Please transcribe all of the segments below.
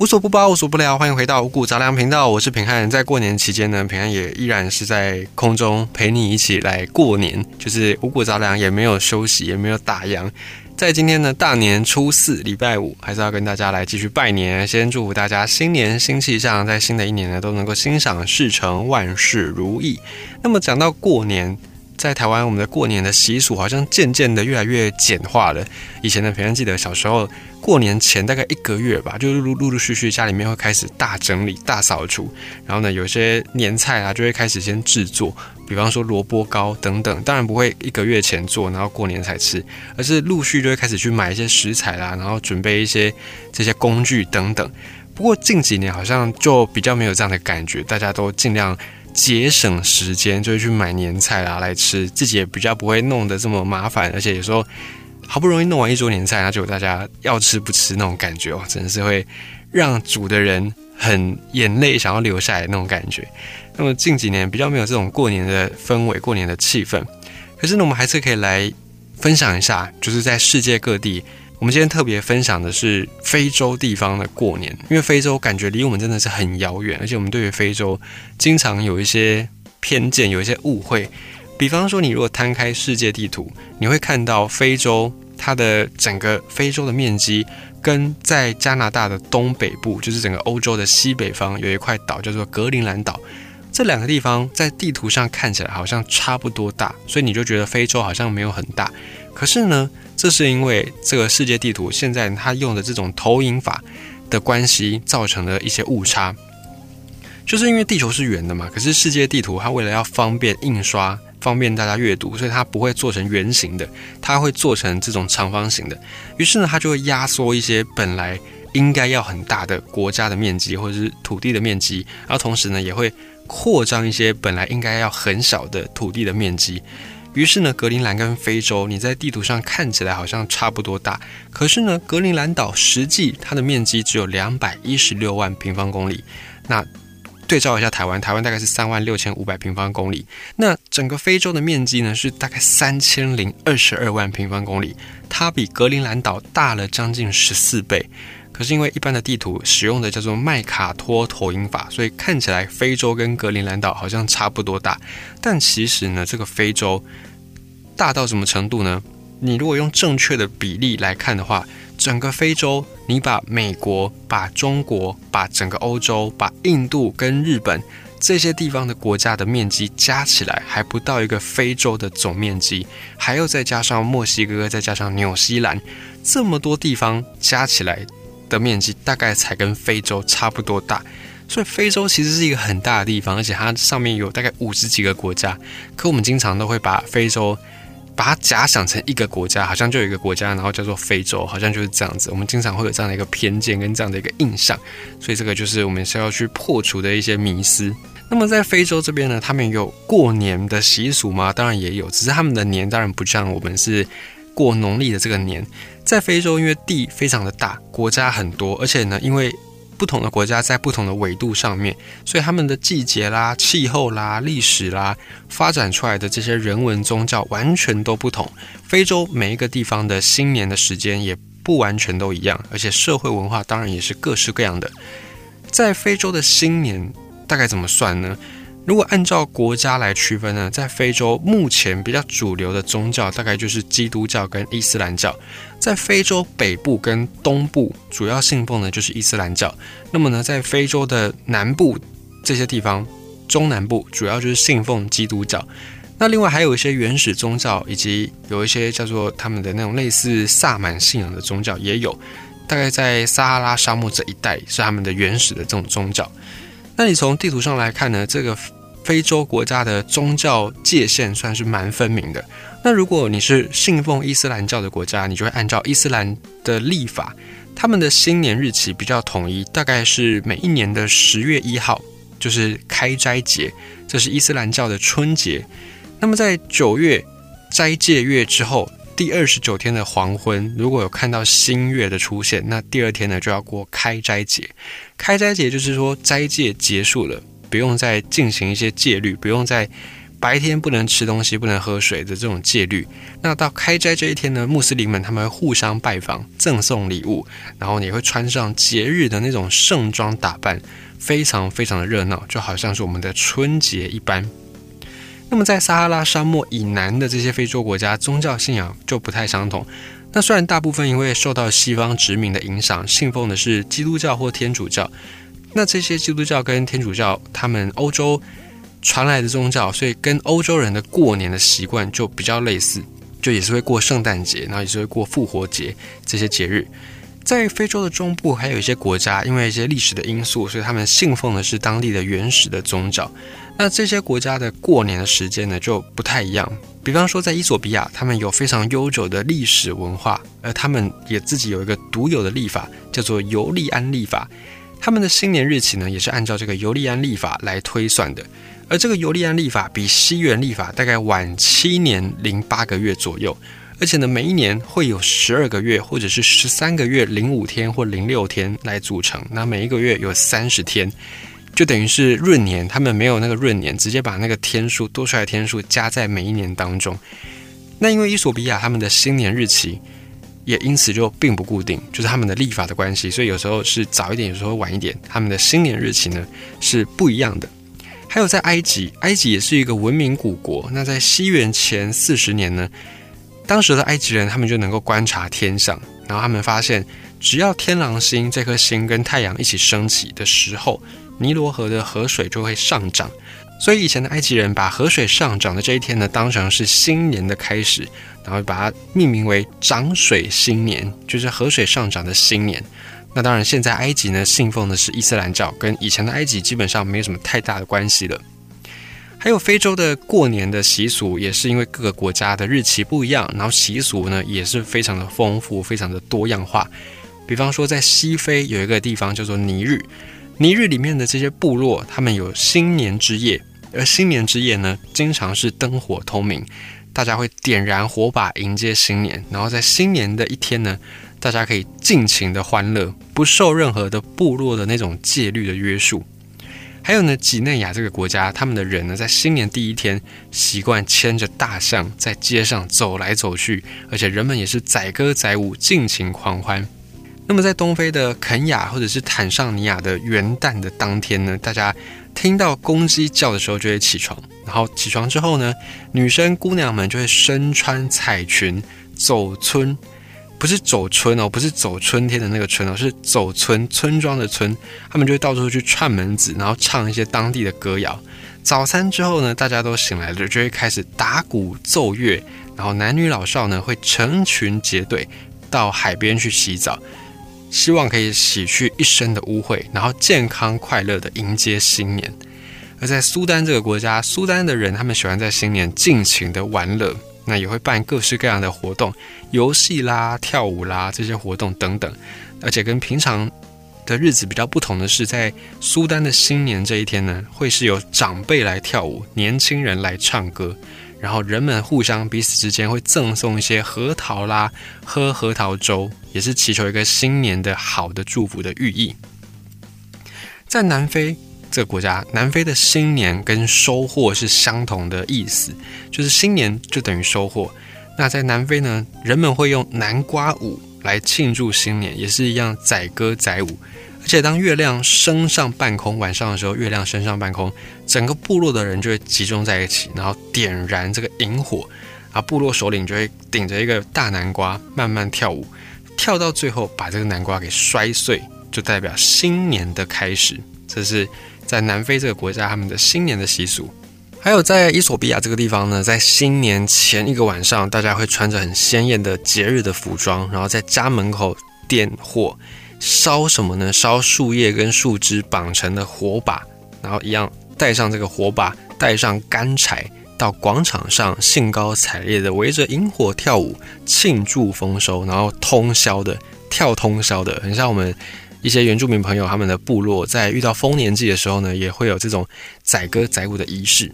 无所不包，无所不聊，欢迎回到五谷杂粮频道，我是平汉。在过年期间呢，平汉也依然是在空中陪你一起来过年，就是五谷杂粮也没有休息，也没有打烊。在今天呢，大年初四，礼拜五，还是要跟大家来继续拜年，先祝福大家新年新气象，在新的一年呢，都能够心想事成，万事如意。那么讲到过年。在台湾，我们的过年的习俗好像渐渐的越来越简化了。以前呢，平安记得小时候过年前大概一个月吧，就陆陆陆续续家里面会开始大整理、大扫除，然后呢，有些年菜啊就会开始先制作，比方说萝卜糕等等。当然不会一个月前做，然后过年才吃，而是陆续就会开始去买一些食材啦，然后准备一些这些工具等等。不过近几年好像就比较没有这样的感觉，大家都尽量。节省时间，就会去买年菜啦来吃，自己也比较不会弄得这么麻烦，而且有时候好不容易弄完一桌年菜，那就大家要吃不吃那种感觉哦，真的是会让煮的人很眼泪想要流下来那种感觉。那么近几年比较没有这种过年的氛围、过年的气氛，可是呢，我们还是可以来分享一下，就是在世界各地。我们今天特别分享的是非洲地方的过年，因为非洲感觉离我们真的是很遥远，而且我们对于非洲经常有一些偏见，有一些误会。比方说，你如果摊开世界地图，你会看到非洲它的整个非洲的面积，跟在加拿大的东北部，就是整个欧洲的西北方有一块岛叫做格陵兰岛，这两个地方在地图上看起来好像差不多大，所以你就觉得非洲好像没有很大。可是呢？这是因为这个世界地图现在它用的这种投影法的关系，造成了一些误差。就是因为地球是圆的嘛，可是世界地图它为了要方便印刷、方便大家阅读，所以它不会做成圆形的，它会做成这种长方形的。于是呢，它就会压缩一些本来应该要很大的国家的面积或者是土地的面积，然后同时呢，也会扩张一些本来应该要很小的土地的面积。于是呢，格陵兰跟非洲，你在地图上看起来好像差不多大，可是呢，格陵兰岛实际它的面积只有两百一十六万平方公里。那对照一下台湾，台湾大概是三万六千五百平方公里，那整个非洲的面积呢是大概三千零二十二万平方公里，它比格陵兰岛大了将近十四倍。可是因为一般的地图使用的叫做麦卡托投影法，所以看起来非洲跟格陵兰岛好像差不多大，但其实呢，这个非洲大到什么程度呢？你如果用正确的比例来看的话，整个非洲，你把美国、把中国、把整个欧洲、把印度跟日本这些地方的国家的面积加起来，还不到一个非洲的总面积，还要再加上墨西哥，再加上纽西兰，这么多地方加起来。的面积大概才跟非洲差不多大，所以非洲其实是一个很大的地方，而且它上面有大概五十几个国家。可我们经常都会把非洲把它假想成一个国家，好像就有一个国家，然后叫做非洲，好像就是这样子。我们经常会有这样的一个偏见跟这样的一个印象，所以这个就是我们需要去破除的一些迷思。那么在非洲这边呢，他们有过年的习俗吗？当然也有，只是他们的年当然不像我们是过农历的这个年。在非洲，因为地非常的大，国家很多，而且呢，因为不同的国家在不同的纬度上面，所以他们的季节啦、气候啦、历史啦，发展出来的这些人文宗教完全都不同。非洲每一个地方的新年的时间也不完全都一样，而且社会文化当然也是各式各样的。在非洲的新年大概怎么算呢？如果按照国家来区分呢，在非洲目前比较主流的宗教大概就是基督教跟伊斯兰教。在非洲北部跟东部主要信奉的就是伊斯兰教。那么呢，在非洲的南部这些地方，中南部主要就是信奉基督教。那另外还有一些原始宗教，以及有一些叫做他们的那种类似萨满信仰的宗教也有。大概在撒哈拉沙漠这一带是他们的原始的这种宗教。那你从地图上来看呢，这个非洲国家的宗教界限算是蛮分明的。那如果你是信奉伊斯兰教的国家，你就会按照伊斯兰的历法，他们的新年日期比较统一，大概是每一年的十月一号，就是开斋节，这是伊斯兰教的春节。那么在九月斋戒月之后，第二十九天的黄昏，如果有看到新月的出现，那第二天呢就要过开斋节。开斋节就是说斋戒结束了，不用再进行一些戒律，不用再白天不能吃东西、不能喝水的这种戒律。那到开斋这一天呢，穆斯林们他们会互相拜访、赠送礼物，然后也会穿上节日的那种盛装打扮，非常非常的热闹，就好像是我们的春节一般。那么在撒哈拉沙漠以南的这些非洲国家，宗教信仰就不太相同。那虽然大部分因为受到西方殖民的影响，信奉的是基督教或天主教，那这些基督教跟天主教，他们欧洲。传来的宗教，所以跟欧洲人的过年的习惯就比较类似，就也是会过圣诞节，然后也是会过复活节这些节日。在非洲的中部，还有一些国家，因为一些历史的因素，所以他们信奉的是当地的原始的宗教。那这些国家的过年的时间呢，就不太一样。比方说，在伊索比亚，他们有非常悠久的历史文化，而他们也自己有一个独有的历法，叫做尤利安历法。他们的新年日期呢，也是按照这个尤利安历法来推算的。而这个尤利安历法比西元历法大概晚七年零八个月左右，而且呢，每一年会有十二个月或者是十三个月零五天或零六天来组成。那每一个月有三十天，就等于是闰年。他们没有那个闰年，直接把那个天数多出来的天数加在每一年当中。那因为伊索比亚他们的新年日期也因此就并不固定，就是他们的历法的关系，所以有时候是早一点，有时候晚一点。他们的新年日期呢是不一样的。还有在埃及，埃及也是一个文明古国。那在西元前四十年呢，当时的埃及人他们就能够观察天象，然后他们发现，只要天狼星这颗星跟太阳一起升起的时候，尼罗河的河水就会上涨。所以以前的埃及人把河水上涨的这一天呢，当成是新年的开始，然后把它命名为涨水新年，就是河水上涨的新年。那当然，现在埃及呢信奉的是伊斯兰教，跟以前的埃及基本上没有什么太大的关系了。还有非洲的过年的习俗，也是因为各个国家的日期不一样，然后习俗呢也是非常的丰富，非常的多样化。比方说，在西非有一个地方叫做尼日，尼日里面的这些部落，他们有新年之夜，而新年之夜呢，经常是灯火通明，大家会点燃火把迎接新年，然后在新年的一天呢。大家可以尽情的欢乐，不受任何的部落的那种戒律的约束。还有呢，几内亚这个国家，他们的人呢，在新年第一天习惯牵着大象在街上走来走去，而且人们也是载歌载舞，尽情狂欢。那么在东非的肯雅或者是坦桑尼亚的元旦的当天呢，大家听到公鸡叫的时候就会起床，然后起床之后呢，女生姑娘们就会身穿彩裙走村。不是走村哦，不是走春天的那个村哦，是走村村庄的村。他们就会到处去串门子，然后唱一些当地的歌谣。早餐之后呢，大家都醒来了，就会开始打鼓奏乐，然后男女老少呢会成群结队到海边去洗澡，希望可以洗去一身的污秽，然后健康快乐的迎接新年。而在苏丹这个国家，苏丹的人他们喜欢在新年尽情的玩乐。那也会办各式各样的活动，游戏啦、跳舞啦这些活动等等，而且跟平常的日子比较不同的是，在苏丹的新年这一天呢，会是由长辈来跳舞，年轻人来唱歌，然后人们互相彼此之间会赠送一些核桃啦，喝核桃粥，也是祈求一个新年的好的祝福的寓意。在南非。这个国家，南非的新年跟收获是相同的意思，就是新年就等于收获。那在南非呢，人们会用南瓜舞来庆祝新年，也是一样载歌载舞。而且当月亮升上半空，晚上的时候，月亮升上半空，整个部落的人就会集中在一起，然后点燃这个萤火，啊，部落首领就会顶着一个大南瓜慢慢跳舞，跳到最后把这个南瓜给摔碎，就代表新年的开始。这是。在南非这个国家，他们的新年的习俗，还有在伊索比亚这个地方呢，在新年前一个晚上，大家会穿着很鲜艳的节日的服装，然后在家门口点火，烧什么呢？烧树叶跟树枝绑成的火把，然后一样带上这个火把，带上干柴，到广场上兴高采烈的围着萤火跳舞，庆祝丰收，然后通宵的跳通宵的，很像我们。一些原住民朋友，他们的部落在遇到丰年祭的时候呢，也会有这种载歌载舞的仪式。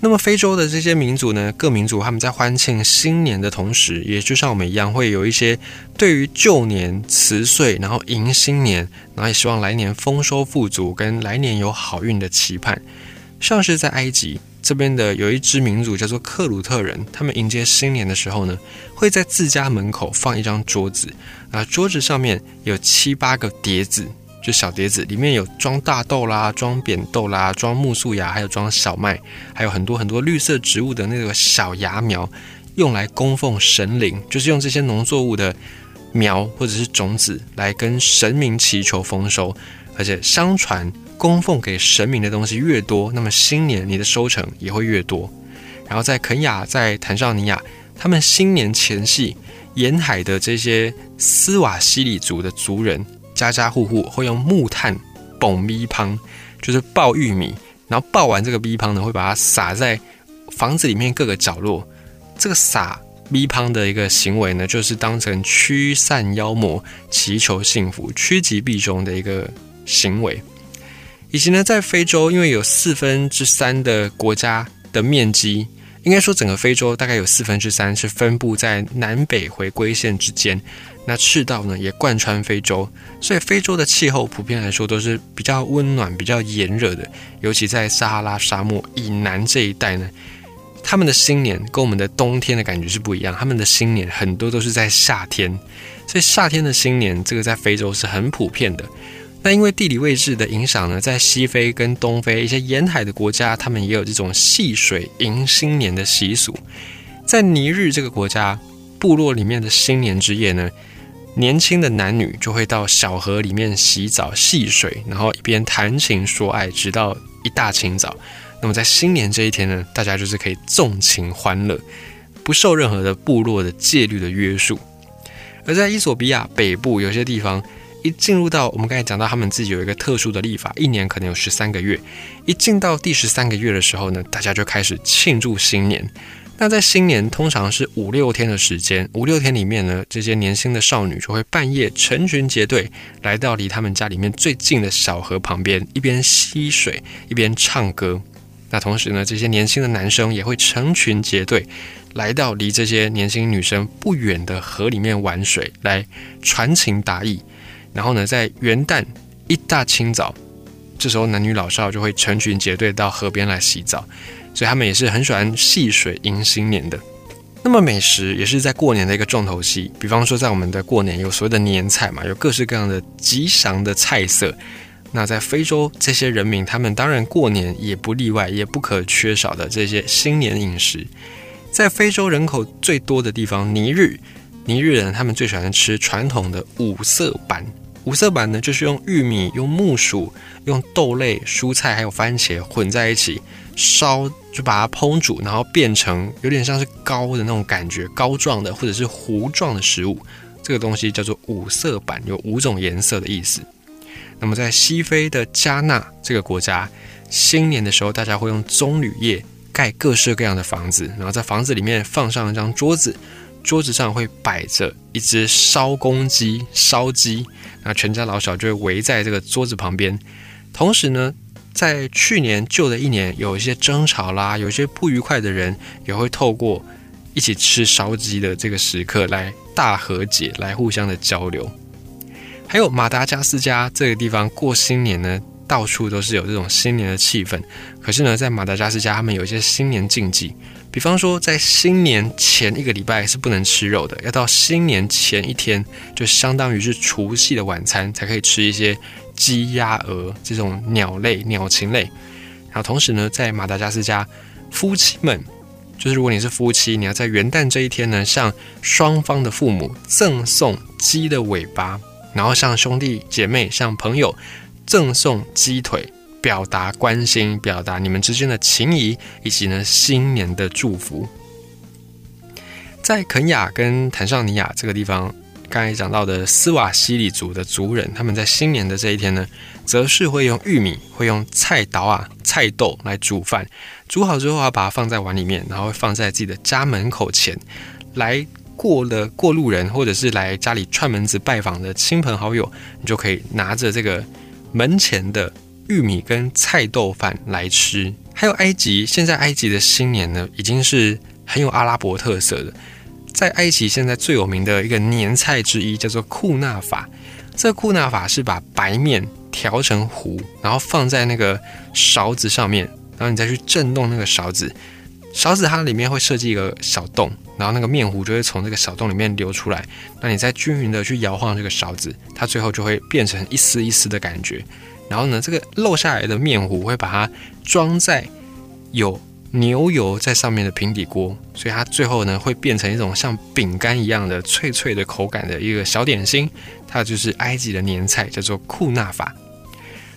那么非洲的这些民族呢，各民族他们在欢庆新年的同时，也就像我们一样，会有一些对于旧年辞岁，然后迎新年，然后也希望来年丰收富足，跟来年有好运的期盼。像是在埃及，这边的有一支民族叫做克鲁特人，他们迎接新年的时候呢，会在自家门口放一张桌子，啊，桌子上面有七八个碟子，就小碟子，里面有装大豆啦、装扁豆啦、装木素芽，还有装小麦，还有很多很多绿色植物的那个小芽苗，用来供奉神灵，就是用这些农作物的苗或者是种子来跟神明祈求丰收，而且相传。供奉给神明的东西越多，那么新年你的收成也会越多。然后在肯雅、在坦桑尼亚，他们新年前夕，沿海的这些斯瓦西里族的族人，家家户户会用木炭爆米汤，就是爆玉米，然后爆完这个米汤呢，会把它撒在房子里面各个角落。这个撒米汤的一个行为呢，就是当成驱散妖魔、祈求幸福、趋吉避凶的一个行为。以及呢，在非洲，因为有四分之三的国家的面积，应该说整个非洲大概有四分之三是分布在南北回归线之间。那赤道呢，也贯穿非洲，所以非洲的气候普遍来说都是比较温暖、比较炎热的。尤其在撒哈拉沙漠以南这一带呢，他们的新年跟我们的冬天的感觉是不一样。他们的新年很多都是在夏天，所以夏天的新年这个在非洲是很普遍的。那因为地理位置的影响呢，在西非跟东非一些沿海的国家，他们也有这种戏水迎新年的习俗。在尼日这个国家部落里面的新年之夜呢，年轻的男女就会到小河里面洗澡戏水，然后一边谈情说爱，直到一大清早。那么在新年这一天呢，大家就是可以纵情欢乐，不受任何的部落的戒律的约束。而在伊索比亚北部有些地方。一进入到我们刚才讲到，他们自己有一个特殊的历法，一年可能有十三个月。一进到第十三个月的时候呢，大家就开始庆祝新年。那在新年通常是五六天的时间，五六天里面呢，这些年轻的少女就会半夜成群结队来到离他们家里面最近的小河旁边，一边吸水一边唱歌。那同时呢，这些年轻的男生也会成群结队来到离这些年轻女生不远的河里面玩水，来传情达意。然后呢，在元旦一大清早，这时候男女老少就会成群结队到河边来洗澡，所以他们也是很喜欢戏水迎新年的。那么美食也是在过年的一个重头戏，比方说在我们的过年有所谓的年菜嘛，有各式各样的吉祥的菜色。那在非洲这些人民，他们当然过年也不例外，也不可缺少的这些新年饮食。在非洲人口最多的地方尼日，尼日人他们最喜欢吃传统的五色板。五色板呢，就是用玉米、用木薯、用豆类、蔬菜还有番茄混在一起烧，就把它烹煮，然后变成有点像是糕的那种感觉，膏状的或者是糊状的食物。这个东西叫做五色板，有五种颜色的意思。那么在西非的加纳这个国家，新年的时候，大家会用棕榈叶盖各式各样的房子，然后在房子里面放上一张桌子。桌子上会摆着一只烧公鸡，烧鸡，那全家老小就会围在这个桌子旁边。同时呢，在去年旧的一年，有一些争吵啦，有一些不愉快的人，也会透过一起吃烧鸡的这个时刻来大和解，来互相的交流。还有马达加斯加这个地方过新年呢，到处都是有这种新年的气氛。可是呢，在马达加斯加，他们有一些新年禁忌。比方说，在新年前一个礼拜是不能吃肉的，要到新年前一天，就相当于是除夕的晚餐，才可以吃一些鸡、鸭、鹅这种鸟类、鸟禽类。然后同时呢，在马达加斯加，夫妻们就是如果你是夫妻，你要在元旦这一天呢，向双方的父母赠送鸡的尾巴，然后向兄弟姐妹、向朋友赠送鸡腿。表达关心，表达你们之间的情谊，以及呢新年的祝福。在肯雅跟坦桑尼亚这个地方，刚才讲到的斯瓦西里族的族人，他们在新年的这一天呢，则是会用玉米，会用菜刀啊、菜豆来煮饭，煮好之后啊，把它放在碗里面，然后放在自己的家门口前，来过了过路人或者是来家里串门子拜访的亲朋好友，你就可以拿着这个门前的。玉米跟菜豆饭来吃，还有埃及。现在埃及的新年呢，已经是很有阿拉伯特色的。在埃及现在最有名的一个年菜之一叫做库纳法。这库纳法是把白面调成糊，然后放在那个勺子上面，然后你再去震动那个勺子，勺子它里面会设计一个小洞，然后那个面糊就会从这个小洞里面流出来。那你再均匀的去摇晃这个勺子，它最后就会变成一丝一丝的感觉。然后呢，这个漏下来的面糊会把它装在有牛油在上面的平底锅，所以它最后呢会变成一种像饼干一样的脆脆的口感的一个小点心。它就是埃及的年菜，叫做库纳法。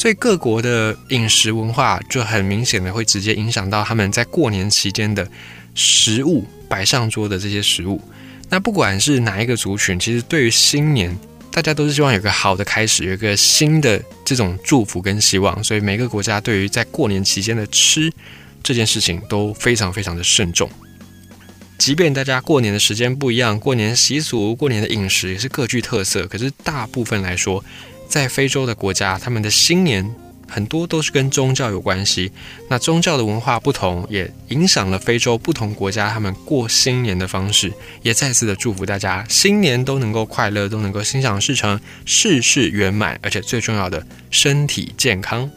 所以各国的饮食文化就很明显的会直接影响到他们在过年期间的食物摆上桌的这些食物。那不管是哪一个族群，其实对于新年。大家都是希望有个好的开始，有一个新的这种祝福跟希望，所以每个国家对于在过年期间的吃这件事情都非常非常的慎重。即便大家过年的时间不一样，过年习俗、过年的饮食也是各具特色，可是大部分来说，在非洲的国家，他们的新年。很多都是跟宗教有关系，那宗教的文化不同，也影响了非洲不同国家他们过新年的方式。也再次的祝福大家，新年都能够快乐，都能够心想事成，事事圆满，而且最重要的，身体健康。